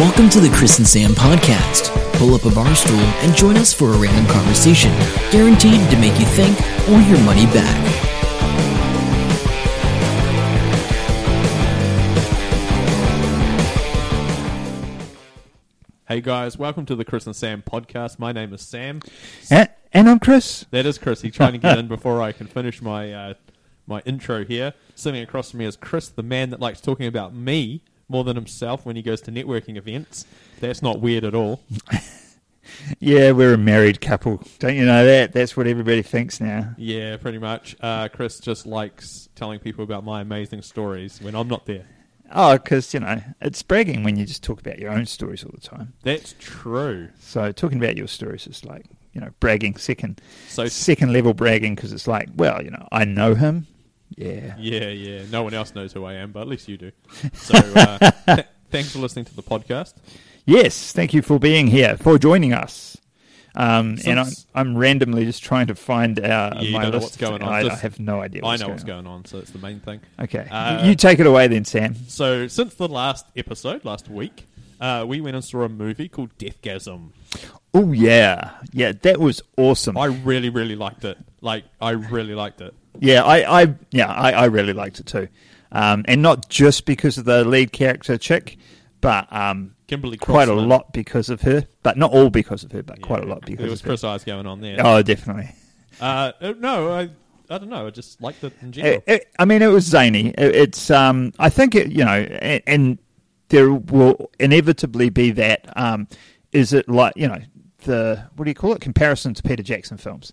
Welcome to the Chris and Sam podcast. Pull up a bar stool and join us for a random conversation, guaranteed to make you think or your money back. Hey guys, welcome to the Chris and Sam podcast. My name is Sam. And, and I'm Chris. That is Chris. He's trying to get in before I can finish my uh, my intro here. Sitting across from me is Chris, the man that likes talking about me more than himself when he goes to networking events. That's not weird at all. Yeah, we're a married couple. Don't you know that? That's what everybody thinks now. Yeah, pretty much. Uh, Chris just likes telling people about my amazing stories when I'm not there. Oh, because, you know, it's bragging when you just talk about your own stories all the time. That's true. So talking about your stories is like, you know, bragging, second, So second level bragging because it's like, well, you know, I know him. Yeah. Yeah, yeah. No one else knows who I am, but at least you do. So uh, th- thanks for listening to the podcast. Yes, thank you for being here, for joining us. Um, and I'm, I'm randomly just trying to find out Yeah, my list. what's going on. I, I have no idea. I What's know going what's on. going on, so it's the main thing. Okay, Uh, you take it away then, Sam. So since the last episode last week, uh, we went and saw a movie called Deathgasm. Oh yeah, yeah, that was awesome. I really, really liked it. Like, I really liked it. Yeah, I, I yeah, I, I really liked it too, um, and not just because of the lead character chick, but um, Kimberly quite a lot because of her. But not all because of her, but quite a lot because of her. there was of Chris her. eyes going on there. Oh, definitely. Uh, uh, no, I, I don't know. I just liked it in general. It- it- I mean, it was zany. It- it's um, I think it, you know, and, and there will inevitably be that. Um, is it like you know the what do you call it? Comparison to Peter Jackson films.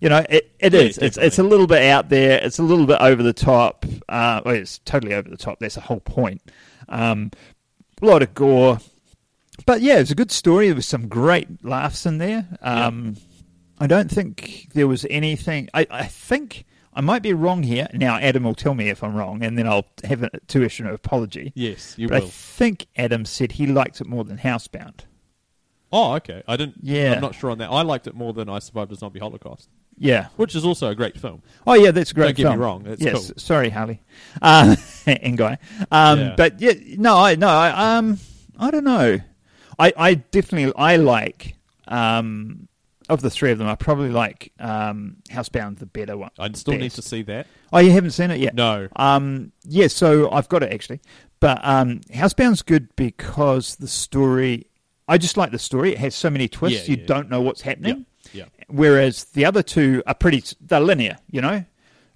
You know, it, it Yeah, is. It's it's a little bit out there. It's a little bit over the top. Uh, well, it's totally over the top. That's the whole point. Um, a lot of gore, but yeah, it was a good story. There was some great laughs in there. Um, I don't think there was anything. I, I think I might be wrong here. Now, Adam will tell me if I'm wrong, and then I'll have a issue an apology. yes, you but will. I think Adam said he liked it more than Housebound. oh, okay. I didn't. Yeah. I'm not sure on that. I liked it more than I Survived a Zombie Holocaust, Yeah. which is also a great film. Oh, yeah, that's a great Don't get me wrong, it's yes, cool. sorry, Harley, uh, and Guy. Um, Yeah. But yeah, no, I no, I um, I don't know. I I definitely I like um of the three of them. I probably like um Housebound the better one. I still need to see that. Oh, you haven't seen it yet? No. Um, yeah, so I've got it actually, but um, Housebound's good because the story. I just like the story. It has so many twists. Yeah, you yeah. don't know what's happening. Yeah. Whereas the other two are pretty. They're linear. You know.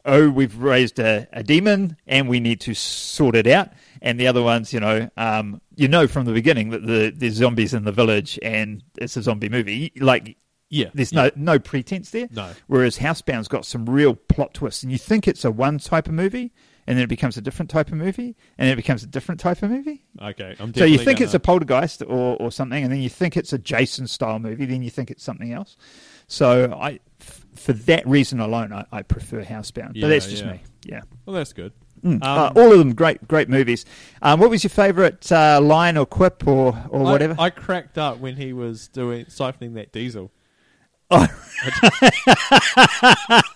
Oh, we've raised a, a demon and we need to sort it out. And the other ones, you know, um, you know from the beginning that the there's zombies in the village and it's a zombie movie. Like Yeah. there's yeah. no no pretense there. No. Whereas Housebound's got some real plot twists, and you think it's a one type of movie, and then it becomes a different type of movie, and then it becomes a different type of movie. Okay. I'm So you think it's a poltergeist or, or something, and then you think it's a Jason style movie, then you think it's something else. So I, f- for that reason alone, I, I prefer Housebound. Yeah, but that's just yeah. me. Yeah. Well, that's good. Mm. Um, uh, all of them great, great movies. Um, what was your favourite uh, line or quip or, or I- whatever? I, cracked up when he was doing siphoning that diesel. Oh.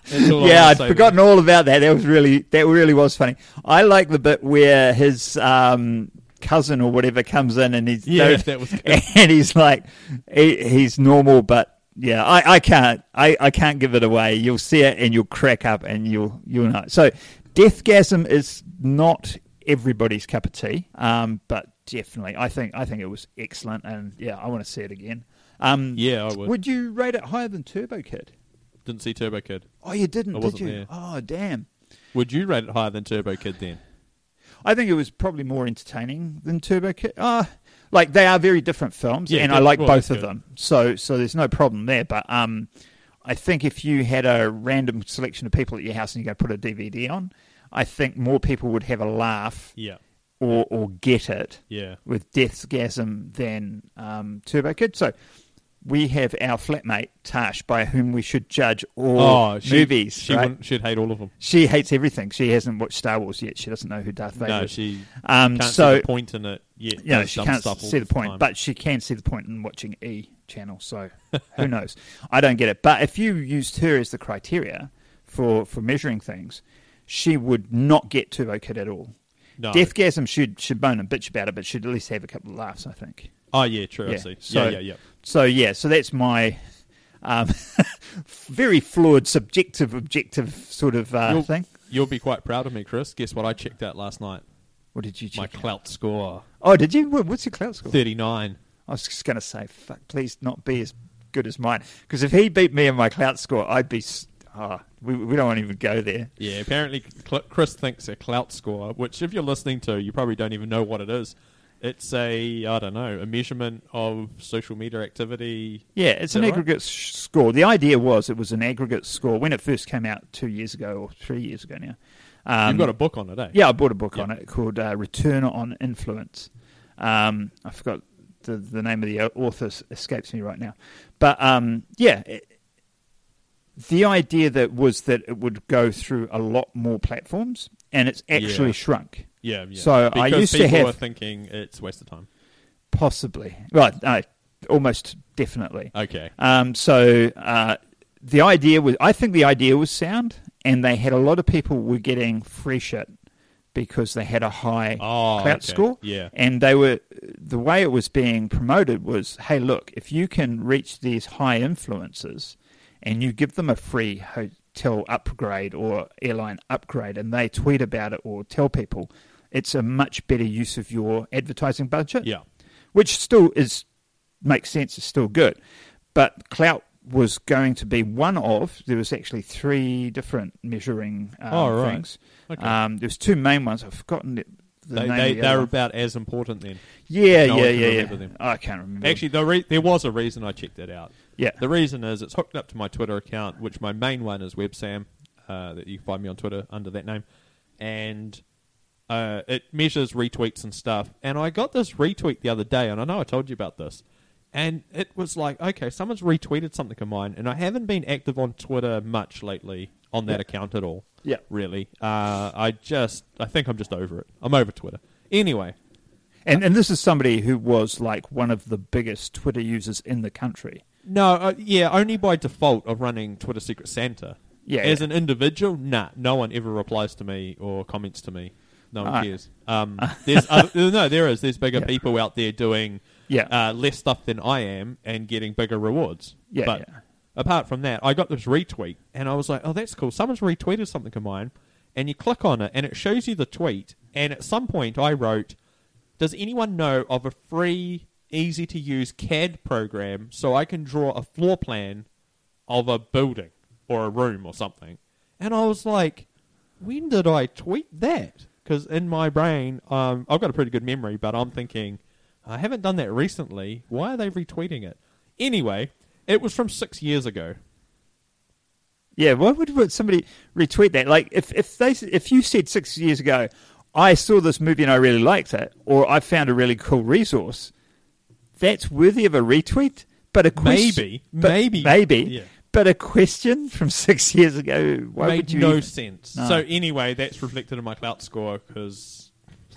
That's all I yeah, I'd forgotten all about that. That was really that really was funny. I like the bit where his um, cousin or whatever comes in and he's Yeah, that was good. and he's like he, he's normal, but yeah, I, I can't I, I can't give it away. You'll see it and you'll crack up and you'll you'll know. So, Deathgasm is not everybody's cup of tea, um, but definitely I think I think it was excellent and yeah, I want to see it again. Um, Yeah, I would. Would you rate it higher than Turbo Kid? Didn't see Turbo Kid. Oh, you didn't, I did you? there. Oh, damn. Would you rate it higher than Turbo Kid then? I think it was probably more entertaining than Turbo Kid. Uh, like they are very different films, Yeah, and I like Well, both of good. them. So, so there's no problem there. But um, I think if you had a random selection of people at your house and you go put a DVD on, I think more people would have a laugh Yeah. or or get it Yeah. with Deathgasm than um, Turbo Kid. So. We have our flatmate Tash, by whom we should judge all Oh, she, movies. She right? wouldn't, hate all of them. She hates everything. She hasn't watched Star Wars yet. She doesn't know who Darth Vader is. No, is. she Um, can't so see the point in it yet. know, she can't see the point, but she can see the point in watching E channel. So who knows? I don't get it. But if you used her as the criteria for for measuring things, she would not get Turbo Kid at all. no. Deathgasm should should bone and bitch about it, but should at least have a couple of laughs. I think. Oh yeah, true. I Yeah, see. so- yeah, yeah, yeah. So yeah, so that's my um, very flawed, subjective, objective sort of uh, You'll, thing. you'll be quite proud of me, Chris. Guess what I checked out last night? What did you My check? out? Klout score Oh, did you? What's your Klout score? thirty nine. I was just going to say, fuck, please not be as good as mine. Because if he beat me in my Klout score, I'd be. Ah, we, we don't want to even go there. Yeah, apparently Chris thinks a Klout score, which if you're listening to, you probably don't even know what it is. It's a I don't know a measurement of social media activity. Yeah, it's an right? aggregate sh- score. The idea was it was an aggregate score when it first came out two years ago or three years ago now. Um, You've got a book on it, eh? Yeah, I bought a book Yeah. on it called uh, Return on Influence. Um, I forgot the, the name of the author escapes me right now, but um, yeah, it, the idea that was that it would go through a lot more platforms, and it's actually Yeah. shrunk. Yeah, yeah. So I because used to people have- are thinking it's a waste of time. Possibly, right? No, almost definitely. Okay. Um, so uh, the idea was, I think the idea was sound, and they had a lot of people were getting free shit because they had a high Oh, Klout okay. score. Yeah. and they were the way it was being promoted was, hey, look, if you can reach these high influencers, and you give them a free hotel upgrade or airline upgrade, and they tweet about it or tell people, it's a much better use of your advertising budget Yeah. which still is makes sense. It's still good, but Klout was going to be one of. There was actually three different measuring um, Oh, right. things. Okay. Um, there was two main ones. I've forgotten it. the they, they, the they're about as important then. yeah, no yeah, yeah, yeah. I can't remember. Actually, the re- there was a reason I checked that out. yeah, The reason is it's hooked up to my Twitter account, which my main one is WebSam. Uh, that you can find me on Twitter under that name, and uh, it measures retweets and stuff. And I got this retweet the other day, and I know I told you about this, and it was like, okay, someone's retweeted something of mine, and I haven't been active on Twitter much lately on that Yeah. account at all. Yeah. really. Uh, I just, I think I'm just over it. I'm over Twitter. Anyway, and and this is somebody who was like one of the biggest Twitter users in the country. No, uh, yeah, only by default of running Twitter Secret Santa. Yeah, As yeah. an individual, nah, no one ever replies to me or comments to me. No one cares. Um, there's other, no, there is. There's bigger Yeah. people out there doing Yeah. uh, less stuff than I am and getting bigger rewards. Yeah, but yeah. apart from that, I got this retweet and I was like, oh, that's cool. Someone's retweeted something of mine, and you click on it and it shows you the tweet. And at some point, I wrote, "Does anyone know of a free, easy to use CAD program so I can draw a floor plan of a building or a room or something?" And I was like, "When did I tweet that?" Because in my brain, um, I've got a pretty good memory, but I'm thinking, I haven't done that recently. Why are they retweeting it? Anyway, it was from six years ago. Yeah, why would, somebody retweet that? Like, if if they if you said six years ago, I saw this movie and I really liked it, or I found a really cool resource, that's worthy of a retweet. But a question, Maybe. but- Maybe. maybe, Yeah. But a question from six years ago, why made would you? no even- sense. No. So anyway, that's reflected in my Klout score because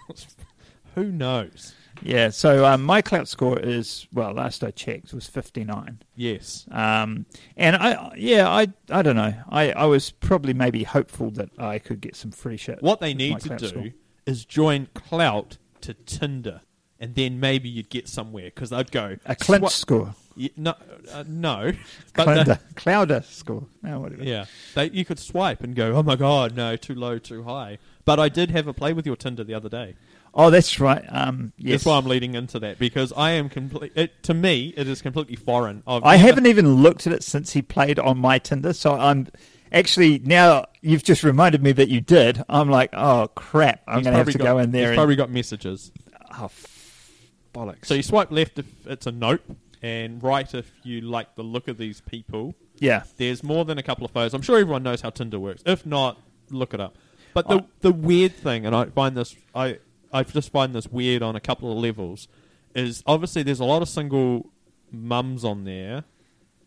who knows? Yeah, so um, my Klout score is well, last I checked was fifty nine. Yes. Um, and I, yeah, I, I don't know. I, I was probably maybe hopeful that I could get some free shit. What they need to do score. is join Klout to Tinder, and then maybe you'd get somewhere because I'd go a Clint "Swa- score, Y- no, uh, no, but Clouder, Clouder score. Whatever. yeah, they, you could swipe and go, oh my god, no, too low, too high. But I did have a play with your Tinder the other day. Oh, that's right. Um, yes. That's why I'm leading into that because I am complete. It, to me, it is completely foreign. I've I never- haven't even looked at it since he played on my Tinder, so I'm actually now you've just reminded me that you did. I'm like, oh crap! I'm he's going to have probably to got- go in there. He's And, probably got messages. oh, f- bollocks! So you swipe left if it's a nope, and right if you like the look of these people. yeah, There's more than a couple of photos. I'm sure everyone knows how Tinder works. If not, look it up. But the I- the weird thing, and I find this I I just find this weird on a couple of levels, is obviously there's a lot of single mums on there,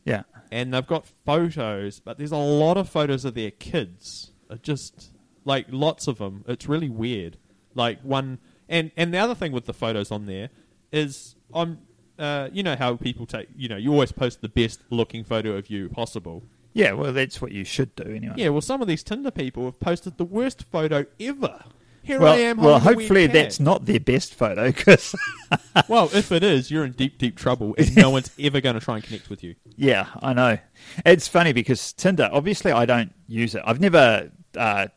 yeah, and they've got photos, but there's a lot of photos of their kids. Just like lots of them. It's really weird. Like one, and and the other thing with the photos on there is I'm, uh, you know how people take, you know, you always post the best looking photo of you possible. yeah. Well, that's what you should do anyway. Yeah, well, some of these Tinder people have posted the worst photo ever. Here well, I am. well, holding a weird hopefully that's not their best photo because Well, if it is, you're in deep, deep trouble, and no one's ever going to try and connect with you. Yeah, I know. It's funny because Tinder, obviously, I don't use it. I've never uh,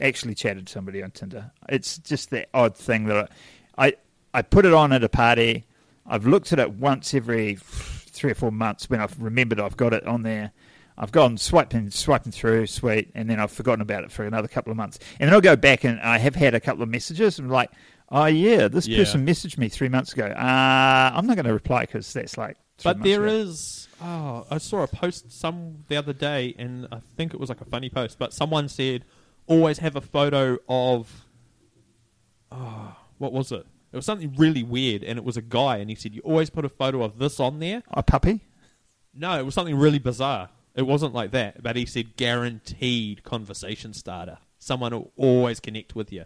actually chatted to somebody on Tinder. It's just that odd thing that I, I, I put it on at a party. I've looked at it once every three or four months when I've remembered I've got it on there. I've gone swiping, swiping through, sweet, and then I've forgotten about it for another couple of months. And then I'll go back and I have had a couple of messages. I'm like, oh yeah, this Yeah. person messaged me three months ago. Uh, I'm not going to reply because that's like. three But there ago. is. Oh, I saw a post some the other day, and I think it was like a funny post. But someone said, "Always have a photo of." Oh, what was it? It was something really weird, and it was a guy, and he said, "You always put a photo of this on there." a puppy. No, it was something really bizarre. It wasn't like that, but he said guaranteed conversation starter. Someone will always connect with you.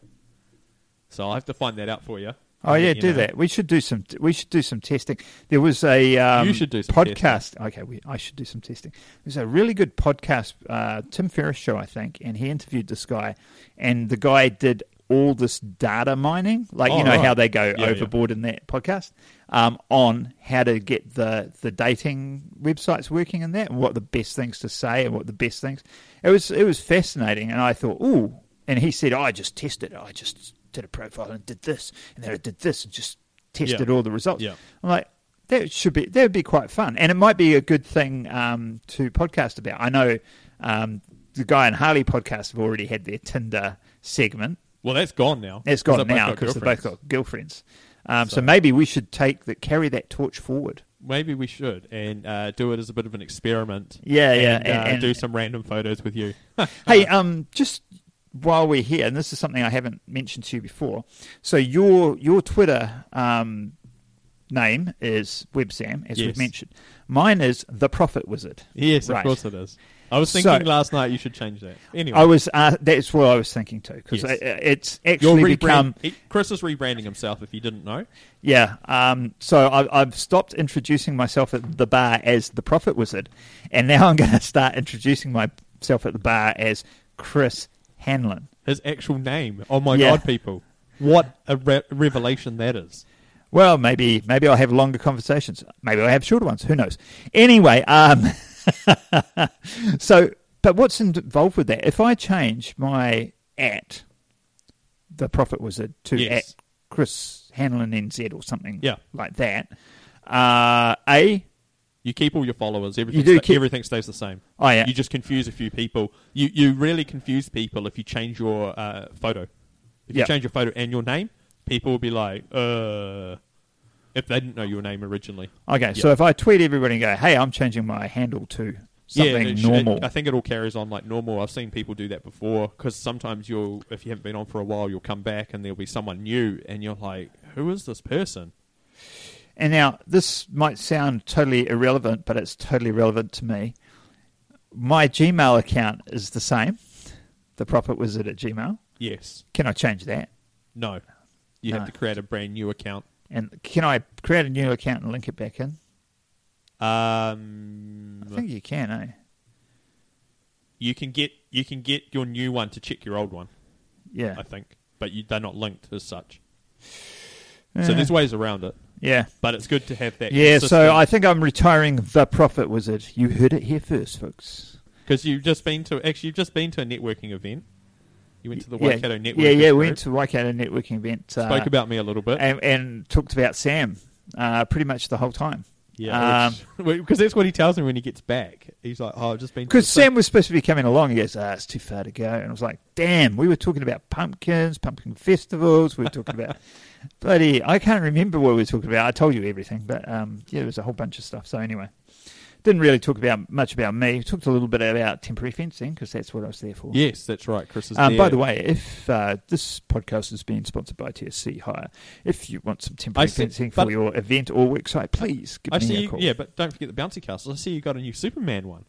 So I'll have to find that out for you. Oh yeah, do know. that. We should do some. We should do some testing. There was a um, You should do some podcast. Okay, we, I should do some testing. There's a really good podcast, uh, Tim Ferriss show, I think, and he interviewed this guy, and the guy did all this data mining, like Oh, you know right. how they go Yeah, yeah. overboard in that podcast, um, on how to get the the dating websites working in that, and what the best things to say, and what the best things. It was it was fascinating, and I thought, ooh. And he said, oh, I just tested. I just did a profile and did this, and then I did this, and just tested Yeah. all the results. Yeah. I'm like, that should be that would be quite fun, and it might be a good thing um, to podcast about. I know um, the guy in Harley podcast have already had their Tinder segment. Well, that's gone now. It's 'Cause gone now because they've both got girlfriends. Um, so. So- maybe we should take that carry that torch forward. Maybe we should and uh, do it as a bit of an experiment. Yeah, yeah, and, and- uh, and- do some random photos with you. hey, um, just while we're here, and this is something I haven't mentioned to you before. So your your Twitter um, name is WebSam, as we've mentioned. Mine is the Profit Wizard. yes, Right. of course it is. I was So- thinking last night you should change that. Anyway, I was uh, that's what I was thinking too because Yes. it's You're actually rebrand- become he- Chris is rebranding himself. If you didn't know, yeah. Um, so I, I've stopped introducing myself at the bar as the Profit Wizard, and now I'm going to start introducing myself at the bar as Chris Hanlon. his actual name. Oh my Yeah. god, people! What a re- revelation that is. Well, maybe maybe I'll have longer conversations. Maybe I'll have shorter ones. Who knows? Anyway, um, so but what's involved with that? If I change my at the Profit Wizard to Yes. at Chris Hanlon NZ or something Yeah. like that, uh, a You keep all your followers. Everything, do sta- keep- everything stays the same. oh yeah, You just confuse a few people. You you really confuse people if you change your uh, photo. If you change your photo and your name, people will be like, uh, if they didn't know your name originally. okay. So if I tweet everybody and go, "Hey, I'm changing my handle to something it sh- normal," it- I think it all carries on like normal. I've seen people do that before because sometimes you'll, if you haven't been on for a while, you'll come back and there'll be someone new, and you're like, who is this person? And now this might sound totally irrelevant, but it's totally relevant to me. My Gmail account is the same, the Profit Wizard at Gmail. Yes, Can I change that? no, you No. have to create a brand new account. And can I create a new account and link it back in? Um, I think you can, eh? you can get you can get your new one to check your old one. Yeah. I think, but you, they're not linked as such. So there's ways around it, yeah. but it's good to have that. Yeah, so I think I'm retiring the Profit Wizard. You heard it here first, folks. because you've just been to actually you've just been to a networking event. You went to the yeah, Waikato networking. Yeah, yeah, group, we went to Waikato networking event. uh, spoke about me a little bit. and, and talked about Sam uh, pretty much the whole time. yeah, um, because that's what he tells me when he gets back. He's like, "Oh, I've just been." Because Sam was supposed to be coming along. He goes, ah, it's too far to go. And I was like, damn, we were talking about pumpkins, pumpkin festivals. We were talking about bloody, I can't remember what we were talking about. I told you everything. But um, yeah, there was a whole bunch of stuff. So anyway, didn't really talk about much about me. Talked a little bit about temporary fencing because that's what I was there for. Yes, that's right. Chris is Um, there. by the way, if uh, this podcast is being sponsored by TSC Hire, if you want some temporary see- fencing for your event or worksite, please give I me see. a You, call. yeah, but don't forget the bouncy castles. I see you got a new Superman one.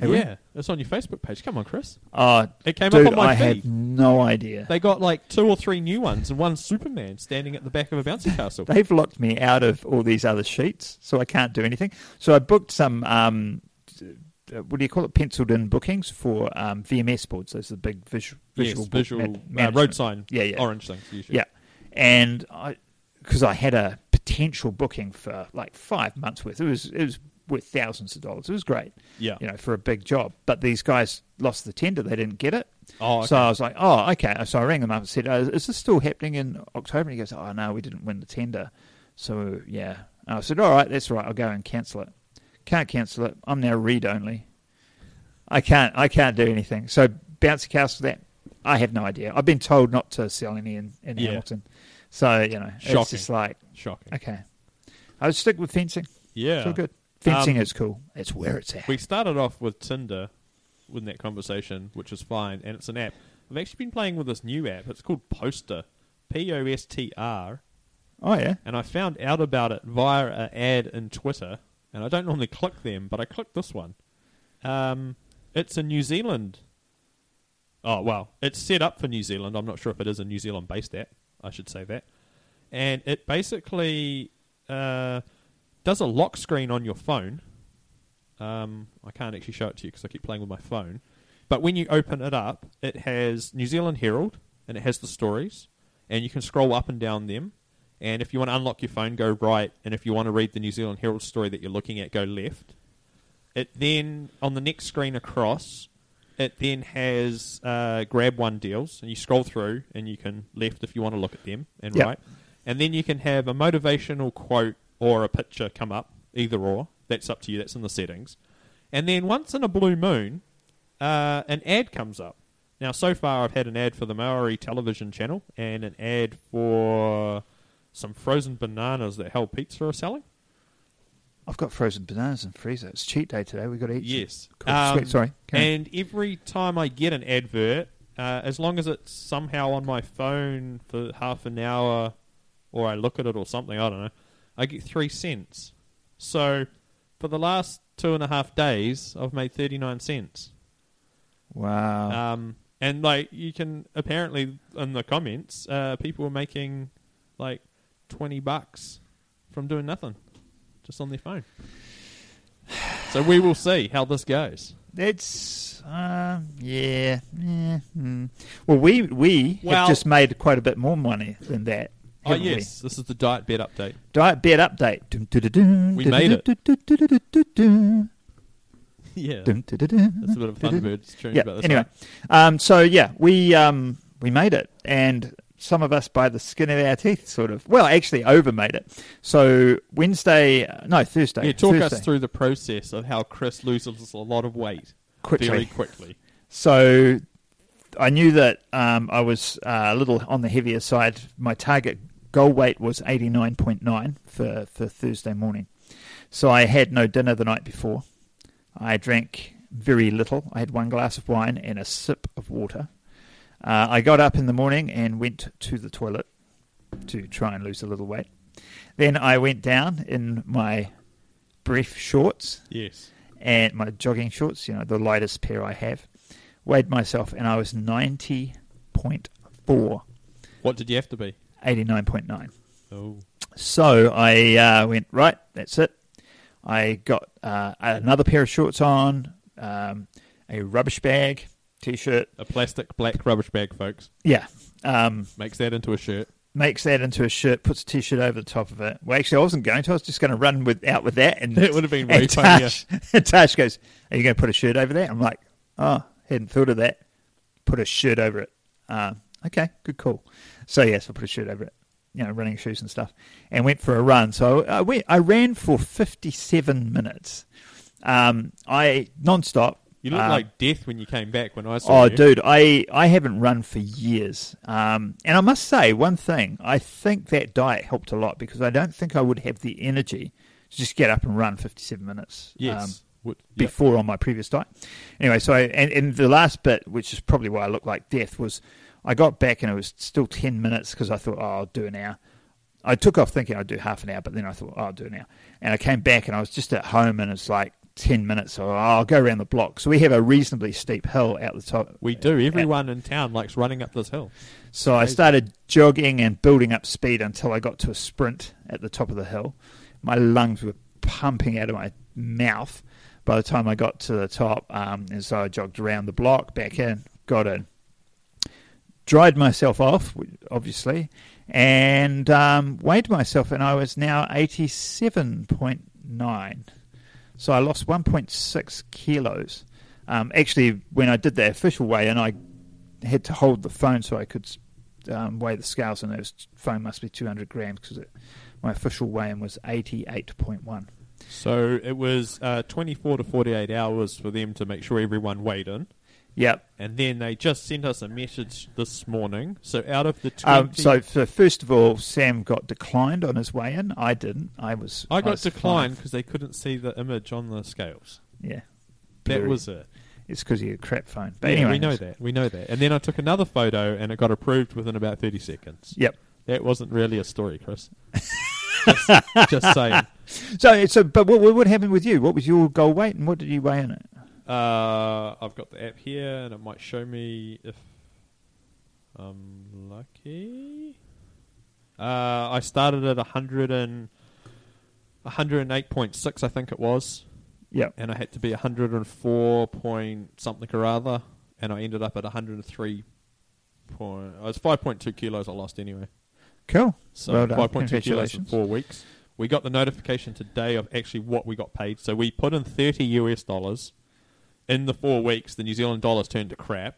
Have we? yeah, it's on your Facebook page. Come on, Chris. Oh, It came dude, up on my I feed. had no idea. They got like two or three new ones, and one Superman standing at the back of a bouncy castle. They've locked me out of all these other sheets, so I can't do anything. So I booked some um, uh, what do you call it? Penciled in bookings for um, VMS boards. Those are the big visual visual, yes, visual uh, road sign, Yeah, yeah. orange things usually. Yeah, and I because I had a potential booking for like five months worth. It was it was worth thousands of dollars. It was great, yeah. you know, for a big job. But these guys lost the tender; they didn't get it. Oh, okay. So I was like, oh, okay. So I rang them up and said, uh, is this still happening in October? And he goes, oh no, we didn't win the tender. So yeah, and I said, all right, that's right. I'll go and cancel it. Can't cancel it. I'm now read only. I can't. I can't do anything. So bouncy castle that. I have no idea. I've been told not to sell any in, in Yeah. Hamilton. So you know, Shocking. it's just like Shocking. okay. I would stick with fencing. Yeah. It's all good. Fencing Um, is cool. It's where it's at. We started off with Tinder in that conversation, which is fine, and it's an app. I've actually been playing with this new app. It's called Postr, P O S T R, oh yeah. and I found out about it via an ad in Twitter. And I don't normally click them, but I clicked this one. Um, it's a New Zealand. Oh well, it's set up for New Zealand. I'm not sure if it is a New Zealand-based app. I should say that. And it basically uh, does a lock screen on your phone. Um, I can't actually show it to you because I keep playing with my phone. But when you open it up, it has New Zealand Herald and it has the stories, and you can scroll up and down them. And if you want to unlock your phone, go right. And if you want to read the New Zealand Herald story that you're looking at, go left. It then, on the next screen across, it then has uh, GrabOne deals, and you scroll through, and you can left if you want to look at them, and Yep. right. And then you can have a motivational quote or a picture come up, either or. That's up to you. That's in the settings. And then once in a blue moon, uh, an ad comes up. Now, so far, I've had an ad for the Maori television channel and an ad for some frozen bananas that Hell Pizza are selling. I've got frozen bananas in the freezer. It's cheat day today. We've got to eat. Yes. Cool. Um, Sweet. Sorry. Carry on. And every time I get an advert, uh, as long as it's somehow on my phone for half an hour or I look at it or something, I don't know, I get three cents. So for the last two and a half days, I've made 39 cents. Wow. Um, and like you can apparently in the comments, uh, people were making like 20 bucks from doing nothing just on their phone. So we will see how this goes. It's um, yeah, yeah. mm. Well, we we Well- have just made quite a bit more money than that. Oh haven't yes, this is the diet bet update. Diet bet update. Dun, dun, dun, dun, We made it. Yeah, that's a bit of dun, dun, Thunderbirds tune Yeah. about this. Anyway, um, so yeah, we um we made it, and some of us by the skin of our teeth, sort of. Well, actually, over made it. So Wednesday, uh, no Thursday. yeah, talk Thursday, us through the process of how Chris loses a lot of weight quickly. very quickly. So I knew that um, I was uh, a little on the heavier side. My target goal weight was 89.9 for, for Thursday morning. So I had no dinner the night before. I drank very little. I had one glass of wine and a sip of water. Uh, I got up in the morning and went to the toilet to try and lose a little weight. Then I went down in my brief shorts Yes. and my jogging shorts, you know, the lightest pair I have. Weighed myself and I was 90.4, What did you have to be? 89.9. Oh, So I uh, went, right, that's it. I got uh, another pair of shorts on, um, a rubbish bag, t shirt. a plastic black rubbish bag, folks. Yeah. Um, Makes that into a shirt. makes that into a shirt, puts a t shirt over the top of it. Well, actually, I wasn't going to. I was just going to run with out with that. And That would have been way funnier. Tash, Tash goes, Are you going to put a shirt over that? I'm like, Oh, hadn't thought of that. Put a shirt over it. Um, okay, good call. So, yes, I put a shirt over it, you know, running shoes and stuff, and went for a run. So I, went, I ran for 57 minutes. Um, I non-stop. You looked um, like death when you came back when I saw Oh, you. dude, I, I haven't run for years. Um, and I must say, one thing, I think that diet helped a lot because I don't think I would have the energy to just get up and run 57 minutes um, Yes. Would- yep. before on my previous diet. Anyway, so, I, and, and the last bit, which is probably why I look like death, was I got back and it was still 10 minutes because I thought, oh, I'll do an hour. I took off thinking I'd do half an hour, but then I thought, oh, I'll do an hour. And I came back and I was just at home and it's like 10 minutes, so I'll go around the block. So we have a reasonably steep hill out the top. We do. Everyone in town likes running up this hill. So I started jogging and building up speed until I got to a sprint at the top of the hill. My lungs were pumping out of my mouth, by the time I got to the top, um, and so I jogged around the block, back in, got in, dried myself off, obviously, and um, weighed myself, and I was now 87.9. So I lost 1.6 kilos. Um, actually, when I did the official weigh in, I had to hold the phone so I could um, weigh the scales, and the phone must be 200 grams because my official weigh in was 88.1. So it was uh, 24 to 48 hours for them to make sure everyone weighed in. Yep. And then they just sent us a message this morning. So out of the 20... Um, so, so first of all, Sam got declined on his way in. I didn't. I was. I got was declined because they couldn't see the image on the scales. Yeah. That Very- was it. It's because you had a crap phone. But yeah, anyway, we know that. We know that. And then I took another photo and it got approved within about 30 seconds. Yep. That wasn't really a story, Chris. just, just saying. So, so, but what, what happened with you? What was your goal weight, and what did you weigh in it? Uh, I've got the app here, and it might show me if I'm lucky. Uh, I started at 100 and 108.6, I think it was, Yep. and I had to be 104 point something or other, and I ended up at 103 point. I was 5.2 kilos I lost anyway. Cool. So Well done. 5.2 kilos in four weeks. We got the notification today of actually what we got paid. So we put in 30 US dollars. In the four weeks, the New Zealand dollars turned to crap.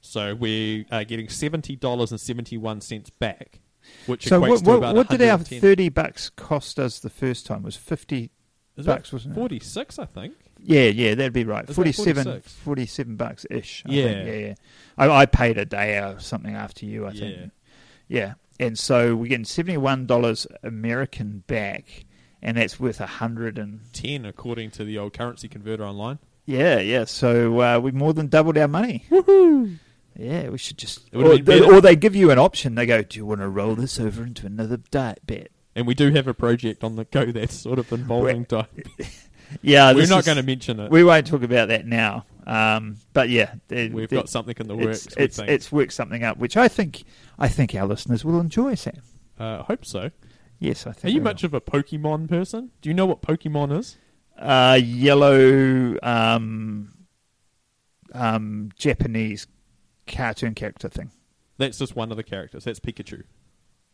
So we are getting $70.71 back, which So, equates what, to what, about what did our thirty bucks cost us the first time? It was fifty bucks, wasn't it? 46, I think. Yeah, yeah, that'd be right. Is 47, 47 bucks ish. Yeah. think. yeah, yeah. I, I paid a day or something after you. I think. Yeah, and so we're getting seventy one dollars American back, and that's worth a hundred and 10 according to the old currency converter online. Yeah, yeah. So uh, we more than doubled our money. Woohoo! Yeah, we should just. Or, been better. or they give you an option. They go, "Do you want to roll this over into another diet bet?" And we do have a project on the go that's sort of involving diet. Yeah, We're this not is- going to mention it. We won't talk about that now. Um, but yeah, they- We've they- got something in the works. It's we it's, think. it's worked something up, which I think I think our listeners will enjoy. Sam, uh, I hope so. yes, I think. Are you they much of a Pokemon person? Do you know what Pokemon is? Uh, yellow um, um, Japanese cartoon character thing? That's just one of the characters. That's Pikachu.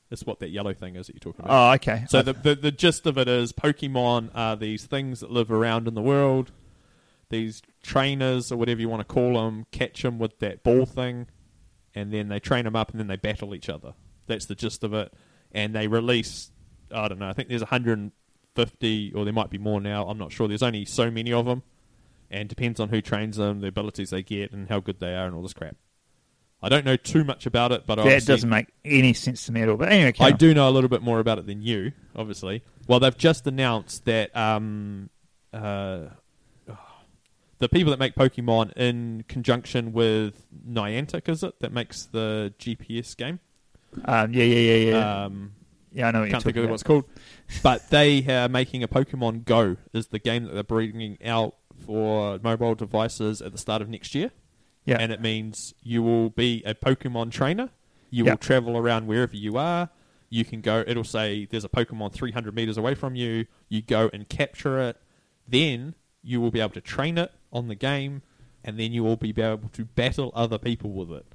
That's what that yellow thing is that you're talking about. Oh, okay. so I- the, the the gist of it is Pokemon are these things that live around in the world. These trainers or whatever you want to call them catch them with that ball thing, and then they train them up and then they battle each other. That's the gist of it. And they release. I don't know. I think there's 150 or there might be more now. I'm not sure. There's only so many of them, and depends on who trains them, the abilities they get, and how good they are, and all this crap. I don't know too much about it, but that doesn't make any sense to me at all. But anyway, I on. do know a little bit more about it than you, obviously. Well, they've just announced that um, uh, the people that make Pokemon, in conjunction with Niantic, is it that makes the GPS game? Um, yeah, yeah, yeah, yeah. Um, yeah, I know what can't think of about. it's called, but they are making a Pokemon Go is the game that they're bringing out for mobile devices at the start of next year. Yeah, and it means you will be a Pokemon trainer. You Yeah. will travel around wherever you are. You can go. It'll say there's a Pokemon 300 meters away from you. You go and capture it. Then you will be able to train it on the game, and then you will be able to battle other people with it.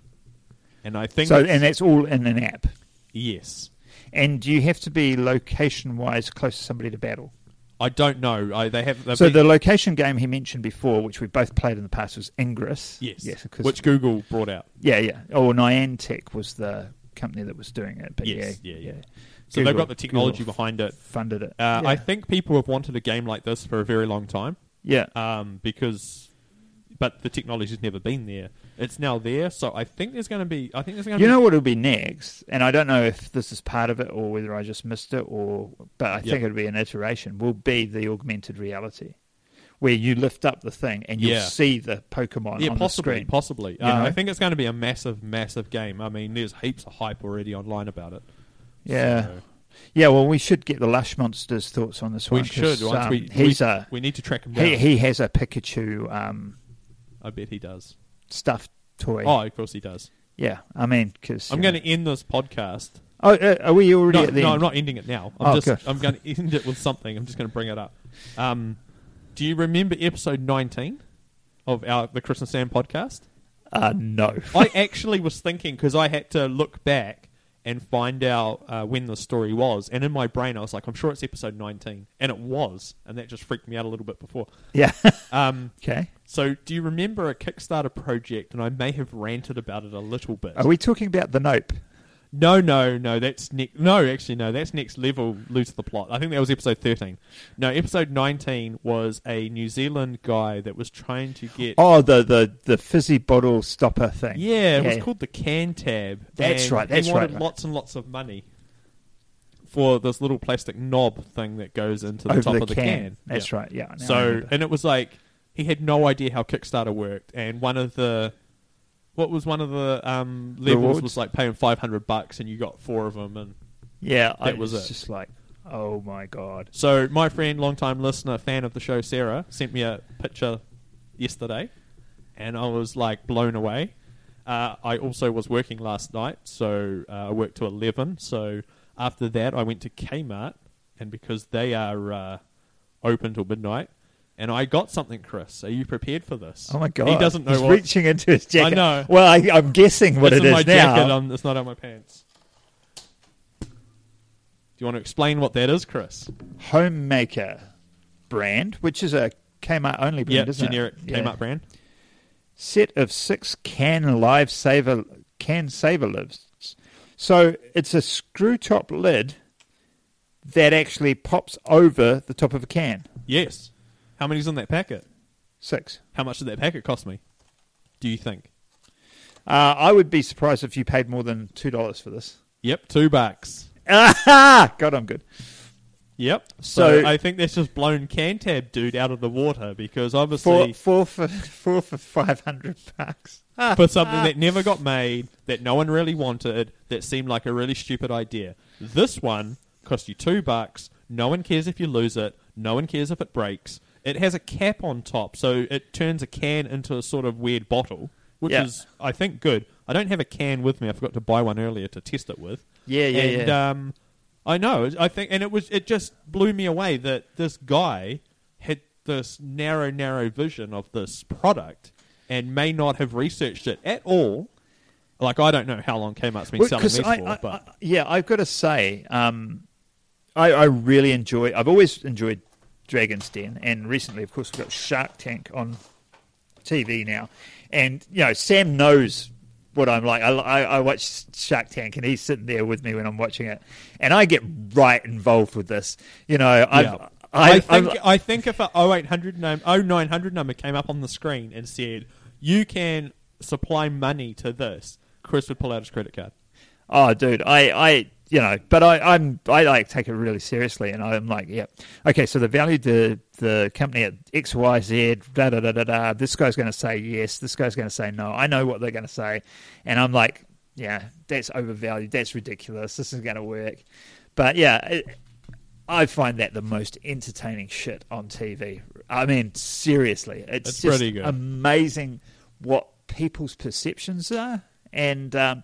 And I think so and that's all in an app. yes, And do you have to be location wise close to somebody to battle? I don't know. I, they have So been- the location game he mentioned before, which we both played in the past, was Ingress. yes, yes, because which Google brought out. yeah, yeah. Oh, Niantic was the company that was doing it. But Yes, yeah, yeah, yeah. So they've got the technology Google behind it. funded it. Uh, yeah. I think people have wanted a game like this for a very long time. yeah. um, because but the technology's never been there. It's now there, so I think there's going to be. I think there's going to You be. know what will be next, and I don't know if this is part of it or whether I just missed it, or but I Yep. think it'll be an iteration. Will be the augmented reality, where you lift up the thing and you'll Yeah. see the Pokemon yeah, on possibly, the screen. possibly. You Uh, know? I think it's going to be a massive, massive game. I mean, there's heaps of hype already online about it. Yeah, So yeah. Well, we should get the Lush Monsters' thoughts on this we one. should. Um, we, he's we, a we need to track him down. he, he has a Pikachu um, I bet he does. stuffed toy. Oh, of course he does. yeah. I mean, because I'm going to end this podcast. Oh, uh, are we already No, at the no, end? I'm not ending it now. I'm Oh, just. good. I'm going to end it with something. I'm just going to bring it up. Um, do you remember episode 19 of our the Chris and Sam podcast? Uh, no. I actually was thinking because I had to look back and find out uh, when the story was, and in my brain I was like, I'm sure it's episode 19, and it was, and that just freaked me out a little bit before. yeah. Um, okay. So, do you remember a Kickstarter project? And I may have ranted about it a little bit. Are we talking about the Nope? No, no, no. That's next. No, actually, no. That's next level. Lose the plot. I think that was episode thirteen. No, episode nineteen was a New Zealand guy that was trying to get. Oh, the, the, the fizzy bottle stopper thing. yeah, it was called the Can Tab. That's right, that's he wanted right. lots and lots of money for this little plastic knob thing that goes into the Over top the of the can. can. That's Yeah. right. Yeah. So, and it was like he had no idea how Kickstarter worked, and one of the what was one of the um, levels Rewards? was like paying five hundred bucks, and you got four of them, and yeah, I that was was it. just like, oh my god. So my friend, long-time listener, fan of the show, Sarah, sent me a picture yesterday, and I was like blown away. Uh, I also was working last night, so uh, I worked to eleven. So after that, I went to Kmart, and because they are uh, open till midnight, and I got something. Chris, are you prepared for this? Oh my god. He doesn't know He's what. reaching into his jacket. I know. Well, I, I'm guessing what it's it in is my now. jacket. On, it's not on my pants. Do you want to explain what that is, Chris? Homemaker brand, which is a Kmart only brand, Yeah, isn't generic it? Yeah. Kmart brand. Set of six can lifesaver can saver lids. So it's a screw top lid that actually pops over the top of a can. Yes. How many's in that packet? Six. How much did that packet cost me? Do you think? Uh, I would be surprised if you paid more than two dollars for this. Yep, two bucks. Ah, God, I'm good. Yep. So, So- I think that's just blown Cantab dude out of the water because Four, obviously four for four for five hundred bucks. for something that never got made, that no one really wanted, that seemed like a really stupid idea. This one cost you two bucks. No one cares if you lose it. No one cares if it breaks. It has a cap on top, so it turns a can into a sort of weird bottle, which Yeah. is, I think, good. I don't have a can with me. I forgot to buy one earlier to test it with. Yeah, yeah, and, yeah. Um, I know. I think, and it was. It just blew me away that this guy had this narrow, narrow vision of this product, and may not have researched it at all. Like I don't know how long Kmart's been Well, selling 'cause these I- for, I- but I- yeah, I've got to say, um, I, I really enjoy. I've always enjoyed Dragon's Den, and recently, of course, we've got Shark Tank on TV now, and you know, Sam knows what I'm like. I, I, I watch Shark Tank, and he's sitting there with me when I'm watching it, and I get right involved with this. You know, I've, Yeah. I, I, think I've- I think if a 0800 num- 0900 number came up on the screen and said you can supply money to this, Chris would pull out his credit card. Oh, dude, I, I, you know, but I, I'm, I like take it really seriously, and I'm like, yeah, okay. So the value the the company at X, Y, Z, da da da da da. This guy's going to say yes. This guy's going to say no. I know what they're going to say, and I'm like, yeah, that's overvalued. That's ridiculous. This isn't going to work. But yeah, it, I find that the most entertaining shit on TV. I mean, seriously, it's, It's just pretty good. amazing what people's perceptions are, and um,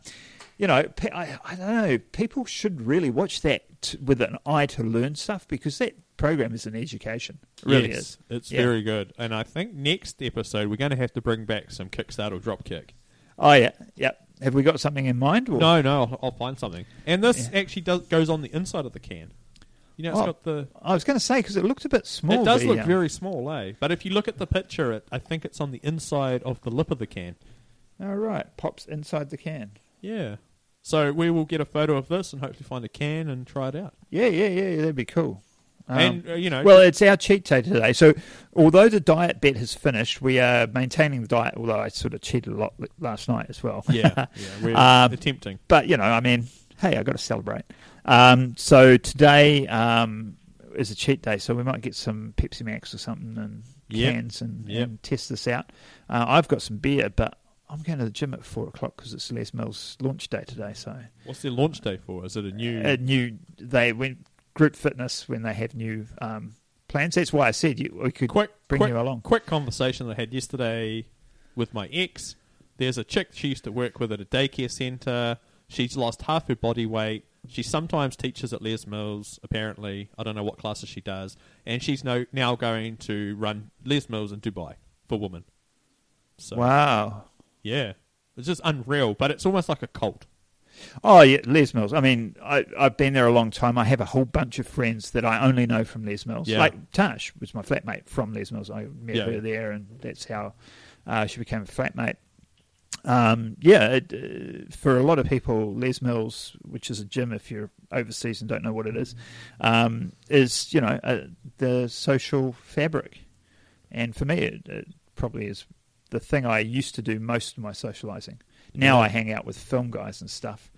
you know, I, I don't know, people should really watch that t- with an eye to learn stuff because that program is an education. It really Yes, is. It's Yeah. very good, and I think next episode we're going to have to bring back some Kickstarter or Dropkick. Oh yeah, yeah. Have we got something in mind? Or? No, no, I'll, I'll find something. And this Yeah. actually does goes on the inside of the can. You know, it's Oh, got the. I was going to say because it looked a bit small. it does the, look uh, very small, eh? But if you look at the picture, it I think it's on the inside of the lip of the can. All right, pops inside the can. Yeah. So we will get a photo of this and hopefully find a can and try it out. Yeah, yeah, yeah. That'd be cool. Um, and uh, you know, Well, it's our cheat day today. So, although the diet bet has finished, we are maintaining the diet. Although I sort of cheated a lot last night as well. yeah, yeah, we're Um, attempting. but you know, I mean, hey, I got to celebrate. Um, so today um, is a cheat day, so we might get some Pepsi Max or something and Yep. cans and, Yep. and test this out. Uh, I've got some beer, but I'm going to the gym at four o'clock because it's Les Mills launch day today. So What's their launch day for? Is it a new? a new they went group fitness when they have new um, plans. That's why I said you we could quick, bring quick, you along. quick conversation I had yesterday with my ex. There's a chick she used to work with at a daycare centre. She's lost half her body weight. She sometimes teaches at Les Mills. Apparently, I don't know what classes she does, and she's no, now going to run Les Mills in Dubai for women. So Wow. Yeah, it's just unreal. But it's almost like a cult. Oh yeah, Les Mills. I mean, I, I've been there a long time. I have a whole bunch of friends that I only know from Les Mills. Yeah. Like Tash was my flatmate from Les Mills. I met Yeah. her there, and that's how uh, she became a flatmate. Um, yeah, it, uh, for a lot of people, Les Mills, which is a gym if you're overseas and don't know what it is, um, is you know uh, the social fabric. And for me, it, it probably is the thing I used to do most of my socializing. Now Yeah. I hang out with film guys and stuff.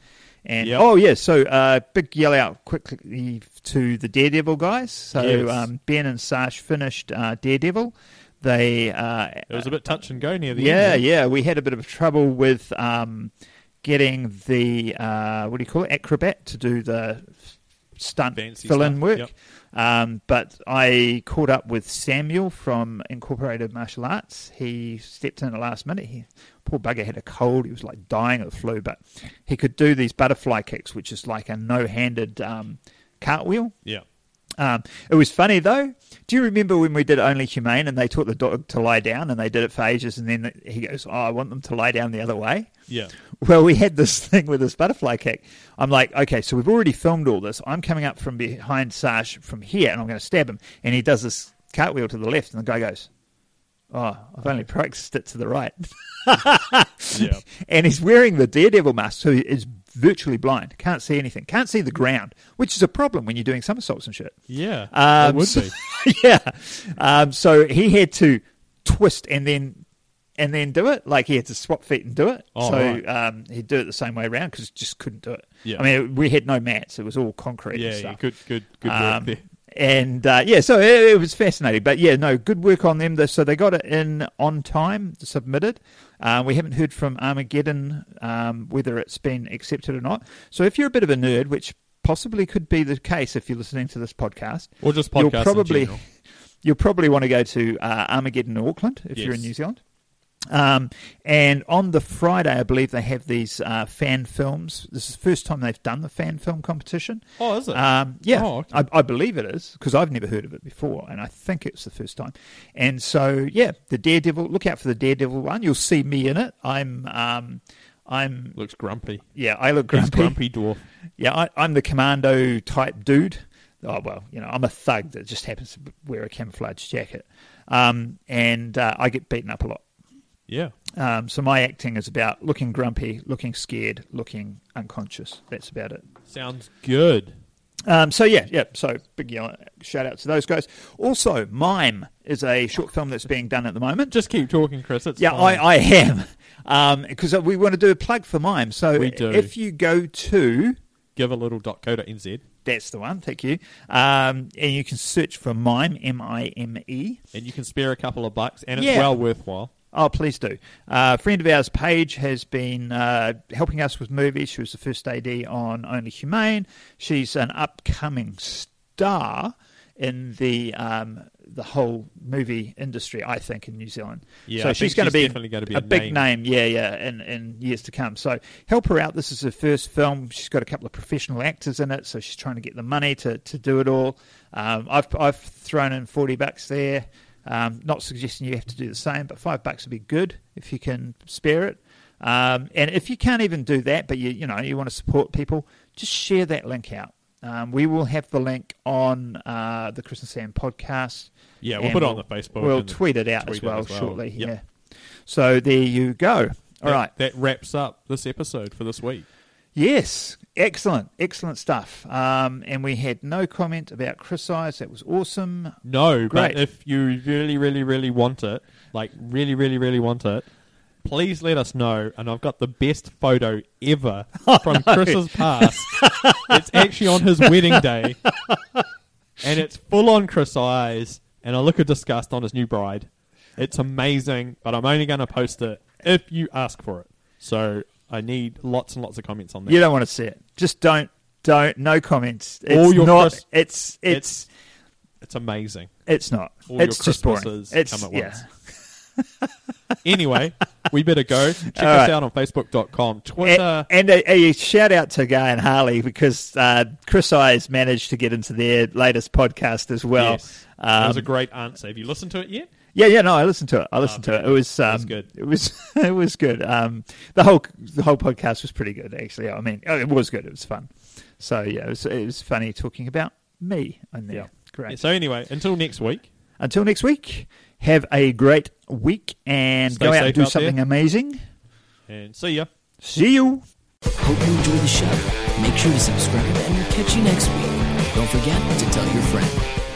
And Yep. oh yeah, so uh, big yell out quickly to the Daredevil guys. So Yes. um, Ben and Sash finished uh, Daredevil. They uh, It was a bit touch and go near the yeah, end. yeah. yeah, We had a bit of trouble with um, getting the uh, what do you call it, acrobat to do the stunt Fancy fill-in work. yep. Um, but I caught up with Samuel from Incorporated Martial Arts. He stepped in at the last minute. He, poor bugger had a cold. He was like dying of the flu, but he could do these butterfly kicks, which is like a no-handed um, cartwheel. Yeah. Um, it was funny though. Do you remember when we did Only Humane and they taught the dog to lie down and they did it for ages and then he goes, "Oh, I want them to lie down the other way." Yeah. Well, we had this thing with this butterfly kick. I'm like, okay, so we've already filmed all this. I'm coming up from behind Sash from here and I'm going to stab him. And he does this cartwheel to the left and the guy goes, "Oh, I've only practiced it to the right." Yeah. and he's wearing the daredevil mask, so he is virtually blind, can't see anything, can't see the ground, which is a problem when you're doing somersaults and shit. Yeah. Um, would so- be. yeah. Um, so he had to twist and then and then do it. Like he had to swap feet and do it. Oh, so right. um, he'd do it the same way around because just couldn't do it. Yeah. I mean, we had no mats; it was all concrete. Yeah, and yeah. Good, good, good work Um, there. And uh, yeah, so it, it was fascinating. But yeah, no, good work on them. So they got it in on time, submitted. Uh, we haven't heard from Armageddon um, whether it's been accepted or not. So if you're a bit of a nerd, which possibly could be the case if you're listening to this podcast, Or just you'll probably you'll probably want to go to uh, Armageddon Auckland if you're in New Zealand. Um, and on the Friday, I believe they have these uh, fan films. This is the first time they've done the fan film competition. Oh, is it? Um, yeah, Oh, okay. I, I believe it is because I've never heard of it before, and I think it's the first time. And so, yeah, the Daredevil. Look out for the Daredevil one. You'll see me in it. I'm, um, I'm, Looks grumpy. yeah, I look He's grumpy. grumpy dwarf. Yeah, I, I'm the commando type dude. Oh well, you know, I'm a thug that just happens to wear a camouflage jacket, um, and uh, I get beaten up a lot. Yeah. Um, so my acting is about looking grumpy, looking scared, looking unconscious. That's about it. Sounds good. Um, so yeah, yeah. So big yell- shout out to those guys. Also, Mime is a short film that's being done at the moment. Just keep talking, Chris. It's Yeah, fine. I, I am because we want to do a plug for Mime. So We do. if you go to give a little .co.nz That's the one. Thank you. Um, and you can search for Mime, M I M E. and you can spare a couple of bucks, and it's Yeah. well worthwhile. Oh, please do. Uh, a friend of ours, Paige, has been uh, helping us with movies. She was the first AD on Only Humane. She's an upcoming star in the um, the whole movie industry, I think, in New Zealand. Yeah, so she's going to be definitely gonna be a, a big name. name. Yeah, yeah, in, in years to come. So help her out. This is her first film. She's got a couple of professional actors in it, so she's trying to get the money to, to do it all. Um, I've I've thrown in forty bucks there. Um, not suggesting you have to do the same, but five bucks would be good if you can spare it. Um, and if you can't even do that, but you you know you want to support people, just share that link out. Um, we will have the link on uh, the Chris and Sam podcast. Yeah, we'll put it on the Facebook. We'll tweet it out tweet as, well as well. shortly. Yep. Yeah. So there you go. All that, right. That wraps up this episode for this week. Yes. Excellent. Excellent stuff. Um, and we had no comment about Chris Eyes. That was awesome. No, Great. but if you really, really, really want it, like really, really, really want it, please let us know. And I've got the best photo ever Oh, from Chris's past. it's actually on his wedding day, and it's full on Chris eyes and a look of disgust on his new bride. It's amazing, but I'm only going to post it if you ask for it. So I need lots and lots of comments on that. You don't want to see it. Just don't. Don't. No comments. It's All your not. Chris- it's. It's. It's amazing. It's not. All it's your just boring. Christmases It's come at yeah. once. Anyway, we better go. Check All us right. out on Facebook.com, Twitter. And, and a, a shout out to Guy and Harley because uh, Chris Eyes managed to get into their latest podcast as well. yes, that was Um, a great answer. Have you listened to it yet? Yeah, yeah, no, I listened to it. I listened to it. It was, um, was good. It was, it was good. Um, the whole, the whole podcast was pretty good, actually. I mean, oh, it was good. It was fun. So yeah, it was, it was funny talking about me on there. Yeah. Great. Yeah, so anyway, until next week. Until next week, have a great week and Stay go out and do out something there. amazing. And see ya. See you. Hope you enjoyed the show. Make sure to subscribe and we'll catch you next week. Don't forget to tell your friend.